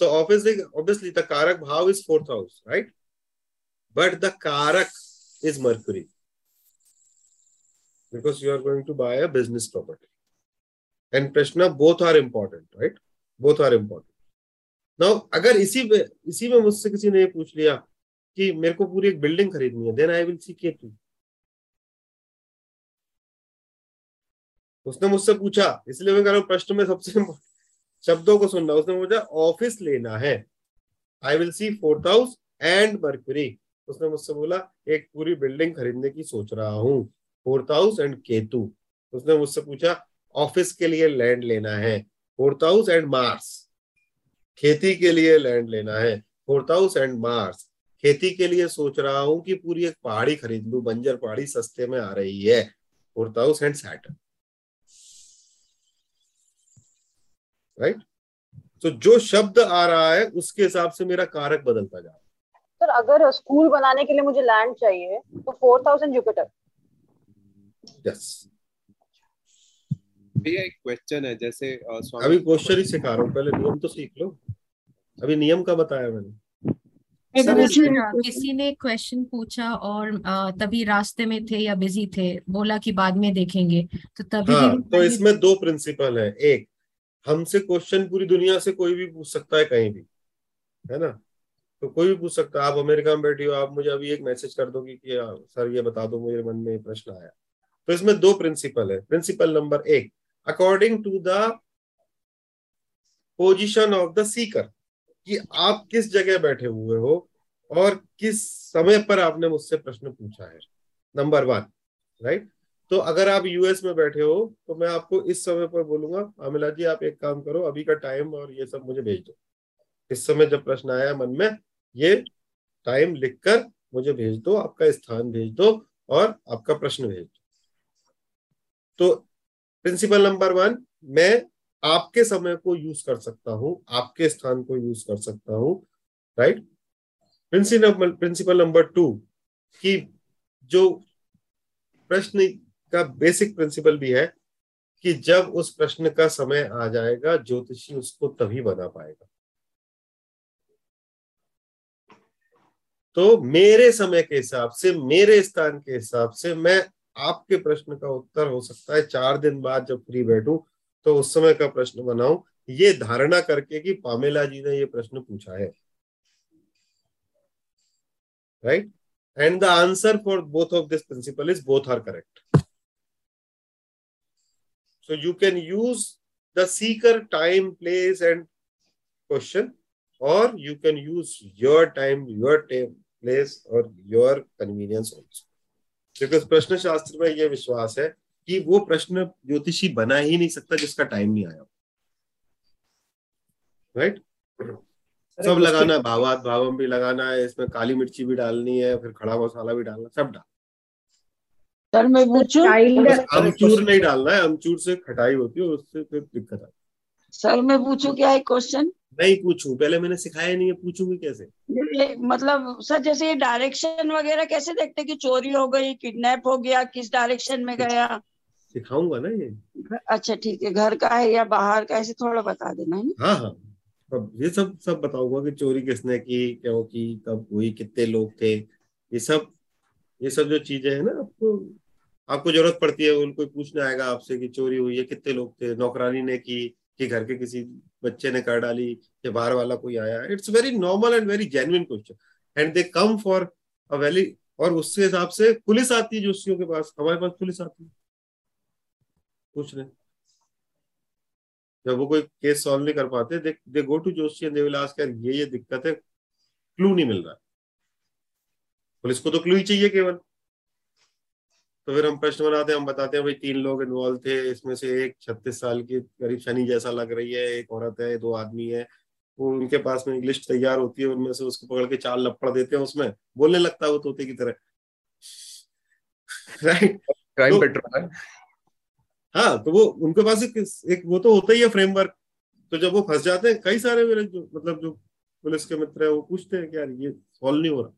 So obviously, obviously the Karak Bhav is fourth house, right? But the Karak is Mercury. Because you are going to buy a business property. And Prashna, both are important, right? Both are important. Now, अगर इसी में इसी में मुझसे किसी ने पूछ लिया कि मेरे को पूरी एक बिल्डिंग खरीदनी है देन आई विल सी के टू उसने मुझसे पूछा इसलिए मैं कह रहा हूँ प्रश्न में सबसे शब्दों को सुनना, उसने मुझे ऑफ़िस लेना है। I will see fourth house and Mercury उसने मुझसे बोला, एक पूरी बिल्डिंग खरीदने की सोच रहा हूँ। Fourth house and Ketu. उसने मुझसे पूछा, ऑफ़िस के लिए लैंड लेना है। फोर्थ हाउस एंड मार्स खेती के लिए लैंड लेना है। फोर्थ हाउस एंड मार्स खेती के लिए सोच रहा हूँ कि पूरी एक पहाड़ी खरीद लू। बंजर पहाड़ी सस्ते में आ रही है। Fourth house and Saturn right तो जो शब्द आ रहा है उसके हिसाब से मेरा कारक बदलता जा रहा है। सर अगर स्कूल बनाने के लिए मुझे लैंड चाहिए तो फोर थाउज़ेंड जुपिटर यस भैया एक क्वेश्चन है जैसे अभी क्वेश्चन ही सिखा रहा हूँ पहले नियम तो सीख लो। अभी नियम का बताया मैंने। किसी ने क्वेश्चन पूछा और तभी रास्ते में थे या बिज़ी थे बोला कि बाद में देखेंगे तो तभी हाँ, तो इसमें दो प्रिंसिपल है। एक हमसे क्वेश्चन पूरी दुनिया से कोई भी पूछ सकता है कहीं भी, है ना? तो कोई भी पूछ सकता है, आप अमेरिका में बैठी हो, आप मुझे अभी एक मैसेज कर दोगे कि सर ये बता दो, मेरे मन में प्रश्न आया। तो इसमें दो प्रिंसिपल है। प्रिंसिपल नंबर एक according to the position of the seeker कि आप किस जगह बैठे हुए हो और किस समय पर आपने मुझसे प्रश्न पूछा है। नंबर वन राइट तो अगर आप यूएस में बैठे हो तो मैं आपको इस समय पर बोलूँगा अमिला जी, आप एक काम करो, अभी का टाइम और ये सब मुझे भेज दो। इस समय जब प्रश्न आया मन में, ये टाइम लिखकर मुझे भेज दो, आपका स्थान भेज दो और आपका प्रश्न भेज दो। तो प्रिंसिपल नंबर वन मैं आपके समय को यूज़ कर सकता हूँ, आपके स्थान को यूज़ कर सकता हूँ right principle principle number two कि जो प्रश्न का बेसिक प्रिंसिपल भी है कि जब उस प्रश्न का समय आ जाएगा, ज्योतिषी उसको तभी बना पाएगा। तो मेरे समय के हिसाब से, मेरे स्थान के हिसाब से मैं आपके प्रश्न का उत्तर हो सकता है। चार दिन बाद जब फ्री बैठू तो उस समय का प्रश्न बनाऊँ। ये धारणा करके कि पामेला जी ने ये प्रश्न पूछा है। Right and the answer for both of this principle is both are correct So you can use the seeker time, place, and question, or you can use your time, your time, place, or your convenience also. Because प्रश्न शास्त्र में यह विश्वास है कि वो प्रश्न ज्योतिषी बना ही नहीं सकता जिसका टाइम नहीं आया राइट right? सब लगाना है भावात भावम भी लगाना है इसमें काली मिर्ची भी डालनी है फिर खड़ा मसाला भी डालना सब डाल सर मैं पूछूँ? अमचूर नहीं डालना है अमचूर से खटाई होती है उससे फिर दिक्कत आती सर मैं पूछूँ क्या एक क्वेश्चन नहीं पूछूँ पहले मैंने सिखाया नहीं है पूछूँगी कैसे? मतलब सर जैसे ये डायरेक्शन वगैरह कैसे देखते कि चोरी हो गई किडनैप हो गया किस डायरेक्शन में गया? सिखाऊँगा ना ये। अच्छा ठीक है घर का है या बाहर का ऐसे थोड़ा बता देना है हाँ हाँ। अब ये सब सब बताऊँगा कि चोरी किसने की क्यों की कब हुई कितने लोग थे ये सब ये सब जो चीज़ें है ना, आपको आपको ज़रूरत पड़ती है, उनको पूछने आएगा आपसे कि चोरी हुई है, कितने लोग थे, नौकरानी ने की, कि घर के किसी बच्चे ने कर डाली, या बाहर वाला कोई आया। It's very normal and very genuine question and they come for a valley और उसके हिसाब से पुलिस आती है जोशियों के पास। हमारे पास पुलिस आती है। पूछने जब वो कोई केस सॉल्व नहीं कर पाते they they go to Joshi and they will ask यार, ये ये दिक्कत है क्लू नहीं मिल रहा। पुलिस को तो क्लू ही चाहिए केवल। तो फिर हम प्रश्न बनाते हैं हम बताते हैं भाई तीन लोग इन्वॉल्व थे इसमें से एक छत्तीस साल की करीब शनि जैसा लग रही है एक औरत है दो आदमी है वो उनके पास में लिस्ट तैयार होती है उनमें से उसको पकड़ के चार लपड़ देते हैं उसमें बोलने लगता है वो तोते की तरह। राइट क्राइम तो, पेट्रोल है। हाँ तो वो उनके पास एक, एक वो तो होता ही है फ्रेमवर्क तो जब वो फंस जाते हैं कई सारे मेरे जो मतलब जो पुलिस के मित्र है वो पूछते हैं कि यार ये सॉल्व नहीं हो रहा।